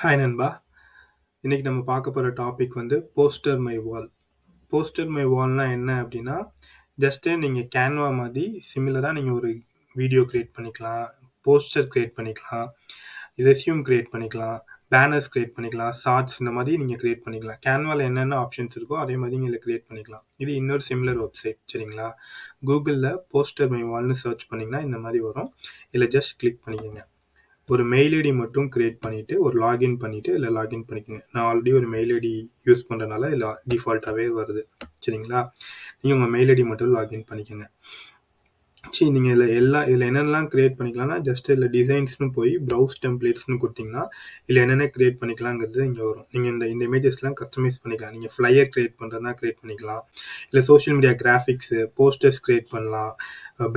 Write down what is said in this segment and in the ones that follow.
Hi நண்பா. இன்றைக்கி நம்ம பார்க்க போகிற டாபிக் வந்து poster my wall poster my வால்னால் என்ன அப்படின்னா ஜஸ்ட்டு நீங்கள் கேன்வா மாதிரி சிமிலராக நீங்கள் ஒரு வீடியோ க்ரியேட் பண்ணிக்கலாம் போஸ்டர் க்ரியேட் பண்ணிக்கலாம் ரெஸ்யூம் க்ரியேட் பண்ணிக்கலாம் பேனர்ஸ் க்ரியேட் பண்ணிக்கலாம் ஷார்ட்ஸ் இந்த மாதிரி நீங்கள் க்ரியேட் பண்ணிக்கலாம். கேன்வாவில் என்னென்ன ஆப்ஷன்ஸ் இருக்கோ அதே மாதிரி நீங்கள் க்ரியேட் பண்ணிக்கலாம். இது இன்னொரு சிமிலர் வெப்சைட் சரிங்களா? கூகுளில் போஸ்டர் மை வால்னு சர்ச் பண்ணிங்கன்னா இந்த மாதிரி வரும். இல்லை ஜஸ்ட் கிளிக் பண்ணிக்கோங்க. ஒரு மெயில் ஐடி மட்டும் கிரியேட் பண்ணிவிட்டு ஒரு லாகின் பண்ணிவிட்டு இல்லை லாகின் பண்ணிக்கோங்க. நான் ஆல்ரெடி ஒரு மெயில் ஐடி யூஸ் பண்ணுறதுனால இல்லை டிஃபால்ட்டாகவே வருது. சரிங்களா? நீங்கள் உங்கள் மெயில் ஐடி மட்டும் லாகின் பண்ணிக்கோங்க. சரி நீங்கள் இதில் எல்லா இதில் என்னென்னலாம் க்ரியேட் பண்ணிக்கலாம்னா ஜஸ்ட் இதில் டிசைன்ஸ்னு போய் ப்ரௌஸ் டெம்ப்ளேட்ஸ்னு கொடுத்தீங்கன்னா இல்லை என்னென்ன க்ரியேட் பண்ணிக்கலாங்கிறது இங்கே வரும். நீங்கள் இந்த இந்த இமேஜஸ்லாம் கஸ்டமைஸ் பண்ணிக்கலாம். நீங்கள் ஃப்ளையர் க்ரியேட் பண்ணுறதுனா க்ரியேட் பண்ணிக்கலாம். இல்லை social media graphics posters create பண்ணலாம்.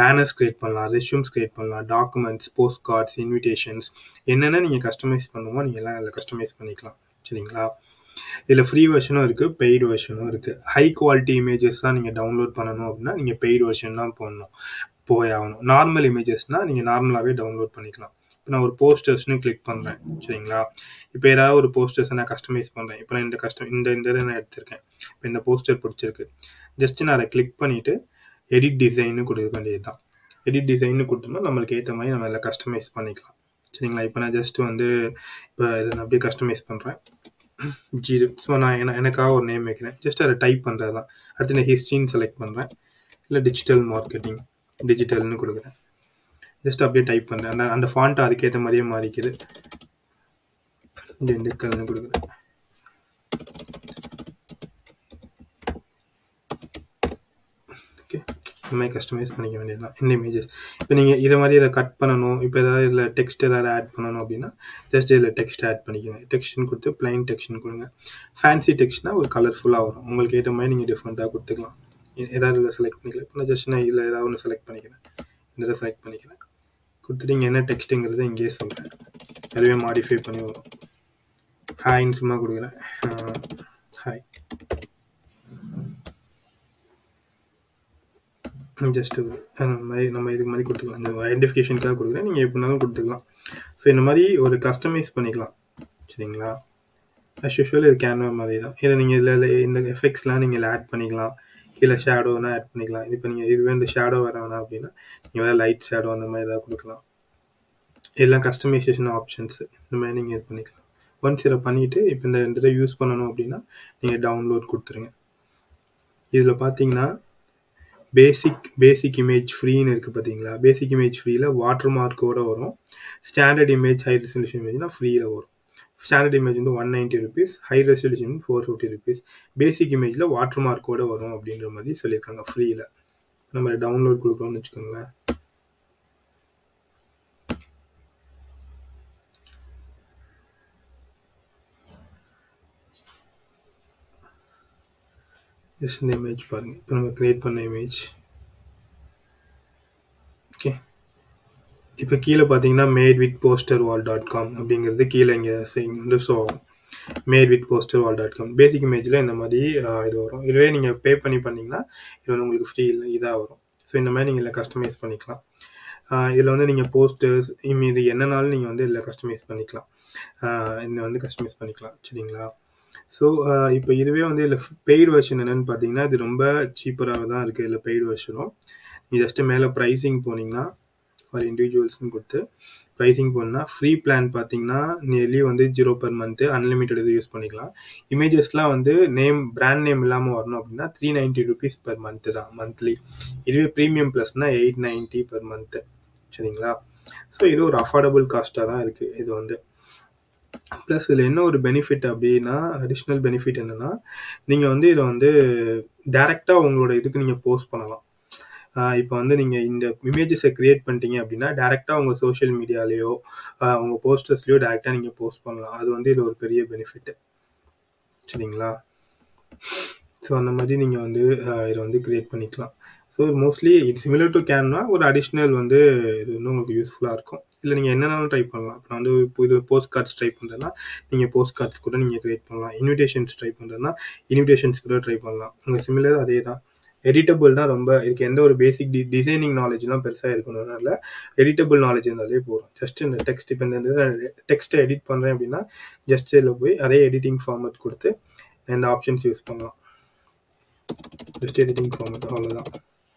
பேனர்ஸ் க்ரியேட் பண்ணலாம். ரெஷ்யூம்ஸ் க்ரியேட் பண்ணலாம். டாக்குமெண்ட்ஸ் போஸ்ட் கார்ட்ஸ் இன்விடேஷன்ஸ் என்னென்ன நீங்கள் கஸ்டமைஸ் பண்ணுமோ நீங்கள் எல்லாம் அதில் கஸ்டமைஸ் பண்ணிக்கலாம். சரிங்களா? இதில் ஃப்ரீ வெர்ஷனும் இருக்குது பெய்டு வெர்ஷனும் இருக்குது ஹை குவாலிட்டி இமேஜஸ் தான் நீங்கள் டவுன்லோட் பண்ணணும் அப்படின்னா நீங்கள் பெய்டு வெர்ஷன் தான் போடணும். போய் ஆகணும். நார்மல் இமேஜஸ்னால் நீங்கள் நார்மலாகவே டவுன்லோட் பண்ணிக்கலாம். இப்போ நான் ஒரு போஸ்டர்ஸ்னு கிளிக் பண்ணுறேன் சரிங்களா? இப்போ ஏதாவது ஒரு போஸ்டர்ஸை நான் கஸ்டமைஸ் பண்ணுறேன் இப்போ நான் இந்த கஸ்டம் இந்த இந்த நான் எடுத்திருக்கேன். இப்போ இந்த போஸ்டர் பிடிச்சிருக்கு. ஜஸ்ட் நான் அதை கிளிக் பண்ணிவிட்டு எடிட் டிசைன்னு கொடுக்க வேண்டியது தான் எடிட் டிசைன்னு கொடுத்தோம்னா நம்மளுக்கு ஏற்ற மாதிரி நம்ம அதில் கஸ்டமைஸ் பண்ணிக்கலாம். சரிங்களா? இப்போ நான் ஜஸ்ட் வந்து இப்போ இதை நான் அப்படியே கஸ்டமைஸ் பண்ணுறேன் ஜி ஸோ நான் என எனக்காக ஒரு நேம் வைக்கிறேன். ஜஸ்ட் அதை டைப் பண்ணுறது தான் அடுத்து நான் ஹிஸ்ட்ரின்னு செலக்ட் பண்ணுறேன் இல்லை டிஜிட்டல் மார்க்கெட்டிங் டிஜிட்டல்னு கொடுக்குறேன். ஜஸ்ட் அப்படியே டைப் பண்ணுறேன் அந்த அந்த ஃபாண்ட்டை அதுக்கேற்ற மாதிரியே மாறிக்குது. திண்டுக்கல்னு கொடுக்குறேன். ஓகே இந்த மாதிரி கஸ்டமைஸ் பண்ணிக்க வேண்டியது தான் இந்த இமேஜஸ் இப்போ நீங்கள் இதை மாதிரி இதை கட் பண்ணணும். இப்போ ஏதாவது இதில் டெக்ஸ்ட் ஏதாவது ஆட் பண்ணணும் அப்படின்னா ஜஸ்ட் இதில் டெக்ஸ்ட் ஆட் பண்ணிக்கோங்க. டெக்ஸ்ட்னு கொடுத்து பிளைன் டெக்ஸ்ட்னு கொடுங்க. ஃபேன்சி டெக்ஸ்ட்னா ஒரு கலர்ஃபுல்லாக வரும். உங்களுக்கு ஏற்ற மாதிரி நீங்கள் டிஃப்ரெண்ட்டாக கொடுத்துக்கலாம். ஏதாவது இதில் செலக்ட் பண்ணிக்கலாம் இப்போ நான் ஜஸ்ட் நான் இதில் ஏதாவது ஒன்று செலக்ட் பண்ணிக்கிறேன். இந்த இதை செலக்ட் பண்ணிக்கிறேன். கொடுத்துட்டு இங்கே என்ன டெக்ஸ்ட்டுங்கிறத இங்கேயே சொல்கிறேன் அதுவே மாடிஃபை பண்ணி வரும். ஹாய்ன்னு சும்மா கொடுக்குறேன். ஹாய் ஜஸ்ட் ஒரு மாதிரி நம்ம இதுக்கு மாதிரி கொடுத்துக்கலாம். இந்த ஐடென்டிஃபிகேஷனுக்காக கொடுக்குறேன். நீங்கள் எப்படினாலும் கொடுத்துக்கலாம். ஸோ இந்த மாதிரி ஒரு கஸ்டமைஸ் பண்ணிக்கலாம். சரிங்களா? அஸ் யூஷுவல் இது கேன்வா மாதிரி தான் இதில் நீங்கள் இதில் இந்த எஃபெக்ட்ஸ்லாம் நீங்கள் ஆட் பண்ணிக்கலாம். கீழே ஷேடோனா ஆட் பண்ணிக்கலாம். இப்போ நீங்கள் இதுவே இந்த ஷேடோ வர வேணாம் அப்படின்னா நீங்கள் வேறு லைட் ஷேடோ அந்த மாதிரி ஏதாவது கொடுக்கலாம். இதெல்லாம் கஸ்டமைசேஷன் ஆப்ஷன்ஸு இந்த மாதிரி நீங்கள் இது பண்ணிக்கலாம். ஒன்ஸ் இதை பண்ணிவிட்டு இப்போ இந்த இதை யூஸ் பண்ணணும் அப்படின்னா நீங்கள் டவுன்லோட் கொடுத்துருங்க. இதில் பார்த்தீங்கன்னா பேசிக் பேசிக் இமேஜ் ஃப்ரீன்னு இருக்குது பார்த்தீங்களா பேசிக் இமேஜ் ஃப்ரீயில் வாட்டர் மார்க்கோட வரும். ஸ்டாண்டர்ட் இமேஜ் ஹை ரெசல்யூஷன் இமேஜ்னால் ஃப்ரீயில் வரும். ஸ்டாண்டர்ட் இமேஜ் வந்து one ninety rupees high resolution four fifty rupees basic இமேஜில் வாட்டர் மார்க்கோட வரும் அப்படின்ற மாதிரி சொல்லியிருக்காங்க ஃப்ரீயில் நம்ம டவுன்லோட் கொடுக்குறோம்னு வச்சுக்கோங்களேன். ஜஸ்ட் இந்த இமேஜ் பாருங்கள் இப்போ நம்ம க்ரியேட் பண்ண இமேஜ் ஓகே இப்போ கீழே பார்த்தீங்கன்னா made with poster wall dot com அப்படிங்கிறது கீழே இங்கே இங்கே வந்து so made with poster wall dot com basic இமேஜில் இந்த மாதிரி இது வரும். இதுவே நீங்கள் பே பண்ணி பண்ணிங்கன்னா இது வந்து உங்களுக்கு ஃப்ரீ இல்லை இதாக வரும். ஸோ இந்த மாதிரி நீங்கள் கஸ்டமைஸ் பண்ணிக்கலாம். இதில் வந்து நீங்கள் போஸ்டர்ஸ் இது என்னனாலும் நீங்கள் வந்து இதில் கஸ்டமைஸ் பண்ணிக்கலாம். இந்த வந்து கஸ்டமைஸ் பண்ணிக்கலாம். சரிங்களா? ஸோ இப்போ இதுவே வந்து இதில் பெய்டு வெர்ஷன் என்னென்னு பார்த்தீங்கன்னா இது ரொம்ப சீப்பராக தான் இருக்குது இதில் பெய்டு வெர்ஷனும் நீங்கள் ஜஸ்ட்டு மேலே ப்ரைஸிங் போனீங்கன்னா ஃபார் இண்டிவிஜுவல்ஸ்னு கொடுத்து ப்ரைஸிங் போனால் ஃப்ரீ பிளான் பார்த்தீங்கன்னா நியர்லி வந்து ஜீரோ பர் மந்த்து அன்லிமிட்டட் இது யூஸ் பண்ணிக்கலாம். இமேஜஸ்லாம் வந்து நேம் பிராண்ட் நேம் இல்லாமல் வரணும் அப்படின்னா three ninety rupees per month தான் மந்த்லி இதுவே ப்ரீமியம் ப்ளஸ்னால் எயிட் நைன்ட்டி பர் மந்த்து சரிங்களா? ஸோ இது ஒரு அஃபோர்டபுள் காஸ்ட்டாக தான் இருக்குது இது வந்து. ப்ளஸ் இதில் என்ன ஒரு பெனிஃபிட் அப்படின்னா அடிஷ்னல் பெனிஃபிட் என்னென்னா நீங்கள் வந்து இதை வந்து டேரெக்டாக உங்களோட இதுக்கு நீங்கள் போஸ்ட் பண்ணலாம். இப்போ வந்து நீங்கள் இந்த இமேஜஸை க்ரியேட் பண்ணிட்டீங்க அப்படின்னா டேரெக்டாக உங்கள் சோஷியல் மீடியாலேயோ உங்கள் போஸ்டர்ஸ்லேயோ டேரெக்டாக நீங்கள் போஸ்ட் பண்ணலாம். அது வந்து இதில் ஒரு பெரிய பெனிஃபிட்டு சரிங்களா? ஸோ அந்த மாதிரி நீங்கள் வந்து இதை வந்து க்ரியேட் பண்ணிக்கலாம். ஸோ மோஸ்ட்லி இது சிமிலர் டு கேன்னா ஒரு அடிஷ்னல் வந்து இது வந்து உங்களுக்கு யூஸ்ஃபுல்லாக இருக்கும். இல்லை நீங்கள் என்னென்னாலும் ட்ரை பண்ணலாம். இப்போ வந்து இப்போ இது போஸ்ட் கார்ட்ஸ் ட்ரை பண்ணுறதுனா நீங்கள் போஸ்ட் கார்ட்ஸ் கூட நீங்கள் க்ரியேட் பண்ணலாம். இன்விடேஷன்ஸ் ட்ரை பண்ணுறதுனா இன்விடேஷன்ஸ் கூட ட்ரை பண்ணலாம். உங்கள் சிமிலர் அதே தான் எடிட்டபிள் தான் ரொம்ப இதுக்கு எந்த ஒரு பேசிக் டி டிசைனிங் நாலேஜ்லாம் பெருசாக இருக்கணும்னால எடிட்டபிள் நாலேஜ் இருந்தாலே போதும். ஜஸ்ட் இந்த டெக்ஸ்ட் இப்போ இந்த டெக்ஸ்ட்டை எடிட் பண்ணுறேன் அப்படின்னா ஜஸ்ட் இதில் போய் அதே எடிட்டிங் ஃபார்மேட் கொடுத்து இந்த ஆப்ஷன்ஸ் யூஸ் பண்ணலாம். ஜஸ்ட் எடிட்டிங் ஃபார்மேட் அவ்வளோதான்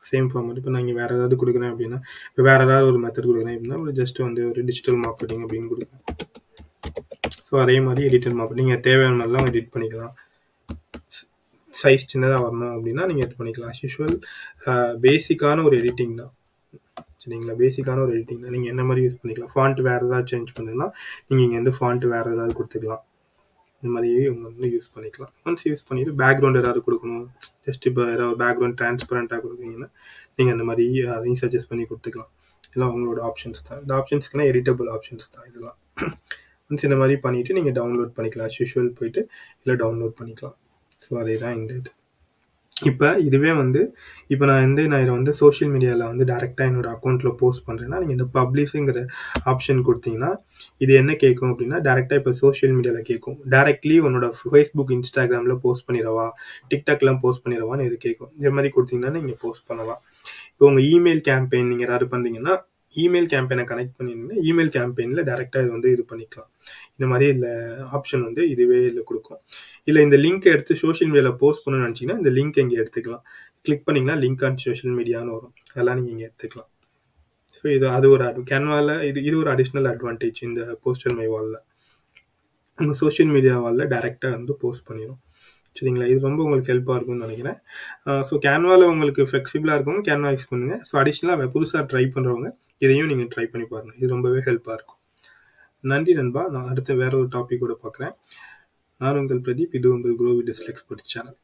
சேம் ஃபார்மேட் இப்போ நான் இங்கே வேறு ஏதாவது கொடுக்குறேன் அப்படின்னா இப்போ வேறு ஏதாவது ஒரு மெத்தட் கொடுக்குறேன் அப்படின்னா ஜஸ்ட் வந்து ஒரு டிஜிட்டல் மார்க்கெட்டிங் அப்படின்னு கொடுக்குறேன். ஸோ அதே மாதிரி எடிட்டர் மார்க்கெட்டிங் தேவையான மாதிரிலாம் எடிட் பண்ணிக்கலாம். சைஸ் சின்னதாக வரணும் அப்படின்னா நீங்கள் எடிட் பண்ணிக்கலாம். அஸ் யூஷுவல் பேசிக்கான ஒரு எடிட்டிங் தான். சரிங்களா? பேசிக்கான ஒரு எடிட்டிங் தான். நீங்கள் என்ன மாதிரி யூஸ் பண்ணிக்கலாம்? ஃபாண்ட் வேறு ஏதாவது சேஞ்ச் பண்ணுங்கன்னா நீங்கள் இங்கே வந்து ஃபாண்ட் வேறு ஏதாவது கொடுத்துக்கலாம். இந்த மாதிரி இவங்க வந்து யூஸ் பண்ணிக்கலாம். ஒன்ஸ் யூஸ் பண்ணிவிட்டு பேக்ரவுண்ட் ஏதாவது கொடுக்கணும். ஜஸ்ட் இப்போ ஏதாவது பேக்ரவுண்ட் டிரான்ஸ்பரண்ட்டாக கொடுக்குறீங்கன்னா நீங்கள் அந்த மாதிரி அதையும் சஜஸ்ட் பண்ணி கொடுத்துக்கலாம். இதெல்லாம் உங்களோட ஆப்ஷன்ஸ் தான். இந்த ஆப்ஷன்ஸ்க்குனா எடிட்டபிள் ஆப்ஷன்ஸ் தான் இதெல்லாம். ஒன்ஸ் இந்த மாதிரி பண்ணிவிட்டு நீங்கள் டவுன்லோட் பண்ணிக்கலாம். யூஷுவல் போயிட்டு இல்லை டவுன்லோட் பண்ணிக்கலாம். ஸோ அதே தான் இந்த இது. இப்போ இதுவே வந்து இப்போ நான் வந்து நான் இதை வந்து சோஷியல் மீடியாவில் வந்து டேரெக்டாக என்னோடய அக்கௌண்ட்டில் போஸ்ட் பண்ணுறேன்னா நீங்கள் இந்த பப்ளிஷுங்கிற ஆப்ஷன் கொடுத்தீங்கன்னா இது என்ன கேட்கும் அப்படின்னா டேரெக்டாக இப்போ சோஷியல் மீடியாவில் கேட்கும். டேரெக்ட்லி உன்னோட ஃபேஸ்புக் இன்ஸ்டாகிராமில் போஸ்ட் பண்ணிடவா? டிக்டாக்லாம் போஸ்ட் பண்ணிடவான்னு இது கேட்கும். இது மாதிரி கொடுத்தீங்கன்னா நீங்கள் போஸ்ட் பண்ணலாம். இப்போ உங்கள் இமெயில் கேம்பெயின் நீங்கள் யாராவது பண்ணுறீங்கன்னா இமெயில் கேம்பெயினை கனெக்ட் பண்ணிங்கன்னா இமெயில் கேம்பெயினில் டேரெக்டாக இது வந்து இது பண்ணிக்கலாம். இந்த மாதிரி இல்லை ஆப்ஷன் வந்து இதுவே இல்லை கொடுக்கும். இல்லை இந்த லிங்க் எடுத்து சோஷியல் மீடியாவில் போஸ்ட் பண்ணணும்னு நினச்சிங்கன்னா இந்த லிங்க் இங்கே எடுத்துக்கலாம். கிளிக் பண்ணிங்கன்னா லிங்க் ஆன் சோஷியல் மீடியான்னு வரும். அதெல்லாம் நீங்கள் இங்கே எடுத்துக்கலாம். ஸோ இது அது ஒரு அட் கேன்வாவில் இது இது ஒரு அடிஷ்னல் அட்வான்டேஜ் இந்த போஸ்டர் மை வாலில் உங்கள் சோஷியல் மீடியா வாலில் டேரெக்டாக வந்து போஸ்ட் பண்ணிடும் சரிங்களா? இது ரொம்ப உங்களுக்கு ஹெல்ப்பாக இருக்கும்னு நினைக்கிறேன். ஸோ கேன்வாவில் உங்களுக்கு ஃப்ளெக்சிபிளாக இருக்கும் கேன்வா யூஸ் பண்ணுங்கள் ஸோ அடிஷ்னலாக புதுசாக ட்ரை பண்ணுறவங்க இதையும் நீங்கள் ட்ரை பண்ணி பாருங்கள் இது ரொம்பவே ஹெல்ப்பாக இருக்கும். நன்றி நண்பா. நான் அடுத்த வேற ஒரு டாப்பிக்கோட பார்க்குறேன். நான் உங்கள் பிரதீப் இது உங்கள் குரோவி டிஸ்லெக்ஸ் படி சேனல்